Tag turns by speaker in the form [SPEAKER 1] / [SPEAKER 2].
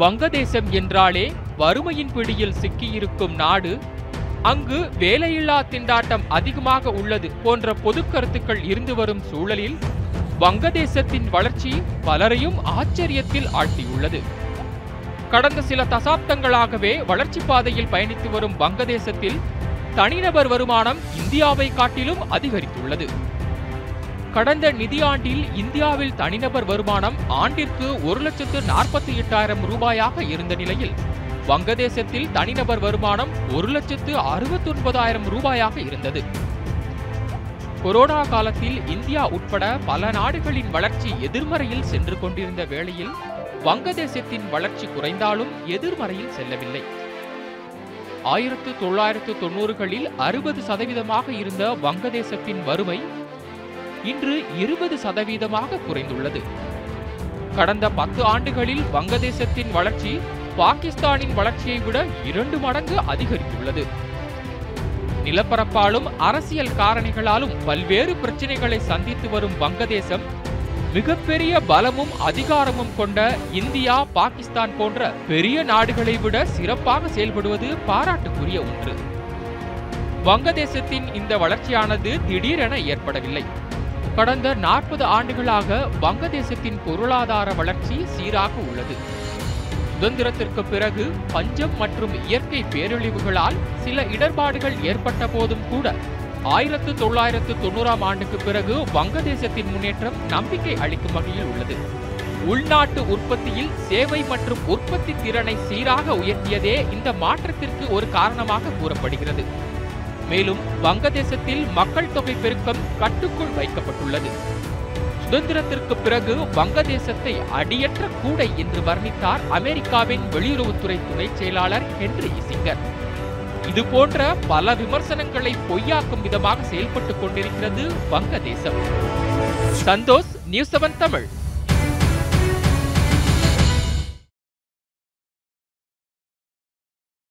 [SPEAKER 1] வங்கதேசம் என்றாலே வறுமையின் பிடியில் சிக்கியிருக்கும் நாடு அங்கு வேலையில்லா திண்டாட்டம் அதிகமாக உள்ளது போன்ற பொது கருத்துக்கள் இருந்து வரும் சூழலில் வங்கதேசத்தின் வளர்ச்சி பலரையும் ஆச்சரியத்தில் ஆழ்த்தியுள்ளது. கடந்த சில தசாப்தங்களாகவே வளர்ச்சி பாதையில் பயணித்து வரும் வங்கதேசத்தில் தனிநபர் வருமானம் இந்தியாவை காட்டிலும் அதிகரித்துள்ளது. கடந்த நிதியாண்டில் இந்தியாவில் தனிநபர் வருமானம் ஆண்டிற்கு ஒரு லட்சத்து நாற்பத்தி எட்டாயிரம் ரூபாயாக இருந்த நிலையில் வங்கதேசத்தில் தனிநபர் வருமானம் ஒரு லட்சத்து அறுபத்தி ஒன்பதாயிரம் ரூபாயாக இருந்தது. கொரோனா காலத்தில் இந்தியா உட்பட பல நாடுகளின் வளர்ச்சி எதிர்மறையில் சென்று கொண்டிருந்த வேளையில் வங்கதேசத்தின் வளர்ச்சி குறைந்தாலும் எதிர்மறையில் செல்லவில்லை. ஆயிரத்து தொள்ளாயிரத்து தொண்ணூறுகளில் அறுபது சதவீதமாக இருந்த வங்கதேசத்தின் வறுமை இன்று இருபது சதவீதமாக குறைந்துள்ளது. கடந்த பத்து ஆண்டுகளில் வங்கதேசத்தின் வளர்ச்சி பாகிஸ்தானின் வளர்ச்சியை விட இரண்டு மடங்கு அதிகரித்துள்ளது. நிலப்பரப்பாலும் அரசியல் காரணிகளாலும் பல்வேறு பிரச்சனைகளை சந்தித்து வரும் வங்கதேசம் மிகப்பெரிய பலமும் அதிகாரமும் கொண்ட இந்தியா பாகிஸ்தான் போன்ற பெரிய நாடுகளை விட சிறப்பாக செயல்படுவது பாராட்டுக்குரிய ஒன்று. வங்கதேசத்தின் இந்த வளர்ச்சியானது திடீரென ஏற்படவில்லை. கடந்த நாற்பது ஆண்டுகளாக வங்கதேசத்தின் பொருளாதார வளர்ச்சி சீராக உள்ளது. சுதந்திரத்திற்கு பிறகு பஞ்சம் மற்றும் இயற்கை பேரழிவுகளால் சில இடர்பாடுகள் ஏற்பட்ட போதும் கூட ஆயிரத்து தொள்ளாயிரத்து தொண்ணூறாம் ஆண்டுக்கு பிறகு வங்கதேசத்தின் முன்னேற்றம் நம்பிக்கை அளிக்கும் வகையில் உள்ளது. உள்நாட்டு உற்பத்தியில் சேவை மற்றும் உற்பத்தி திறனை சீராக உயர்த்தியதே இந்த மாற்றத்திற்கு ஒரு காரணமாக கூறப்படுகிறது. மேலும் வங்கதேசத்தில் மக்கள் தொகை பெருக்கம் கட்டுக்குள் வைக்கப்பட்டுள்ளது. சுதந்திரத்திற்கு பிறகு வங்கதேசத்தை அடியற்ற கூடை என்று வர்ணித்தார் அமெரிக்காவின் வெளியுறவுத்துறை துணை செயலாளர் ஹென்றி இசிங்கர். இது போன்ற பல விமர்சனங்களை பொய்யாக்கும் விதமாக செயல்பட்டுக் கொண்டிருக்கிறது வங்கதேசம். Santosh news seven Tamil.